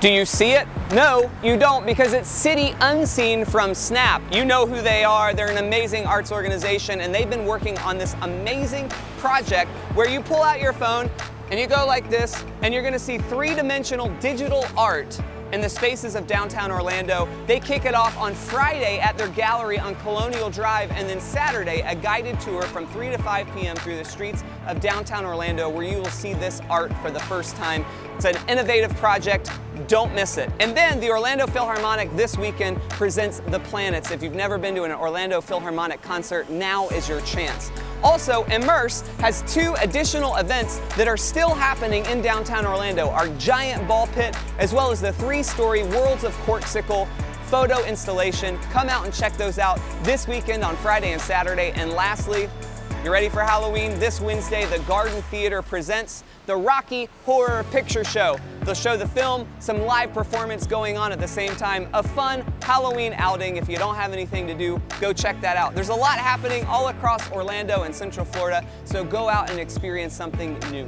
Do you see it? No, you don't because it's City Unseen from Snap. You know who they are. They're an amazing arts organization and they've been working on this amazing project where you pull out your phone and you go like this and you're gonna see three-dimensional digital art in the spaces of downtown Orlando. They kick it off on Friday at their gallery on Colonial Drive, and then Saturday, a guided tour from 3 to 5 p.m. through the streets of downtown Orlando, where you will see this art for the first time. It's an innovative project. Don't miss it. And then the Orlando Philharmonic this weekend presents The Planets. If you've never been to an Orlando Philharmonic concert, now is your chance. Also, Immerse has two additional events that are still happening in downtown Orlando our giant ball pit, as well as the three story Worlds of Corkcicle photo installation. Come out and check those out this weekend on Friday and Saturday. And lastly, you ready for Halloween? This Wednesday, the Garden Theater presents the Rocky Horror Picture Show. They'll show the film, some live performance going on at the same time, a fun Halloween outing. If you don't have anything to do, go check that out. There's a lot happening all across Orlando and Central Florida, so go out and experience something new.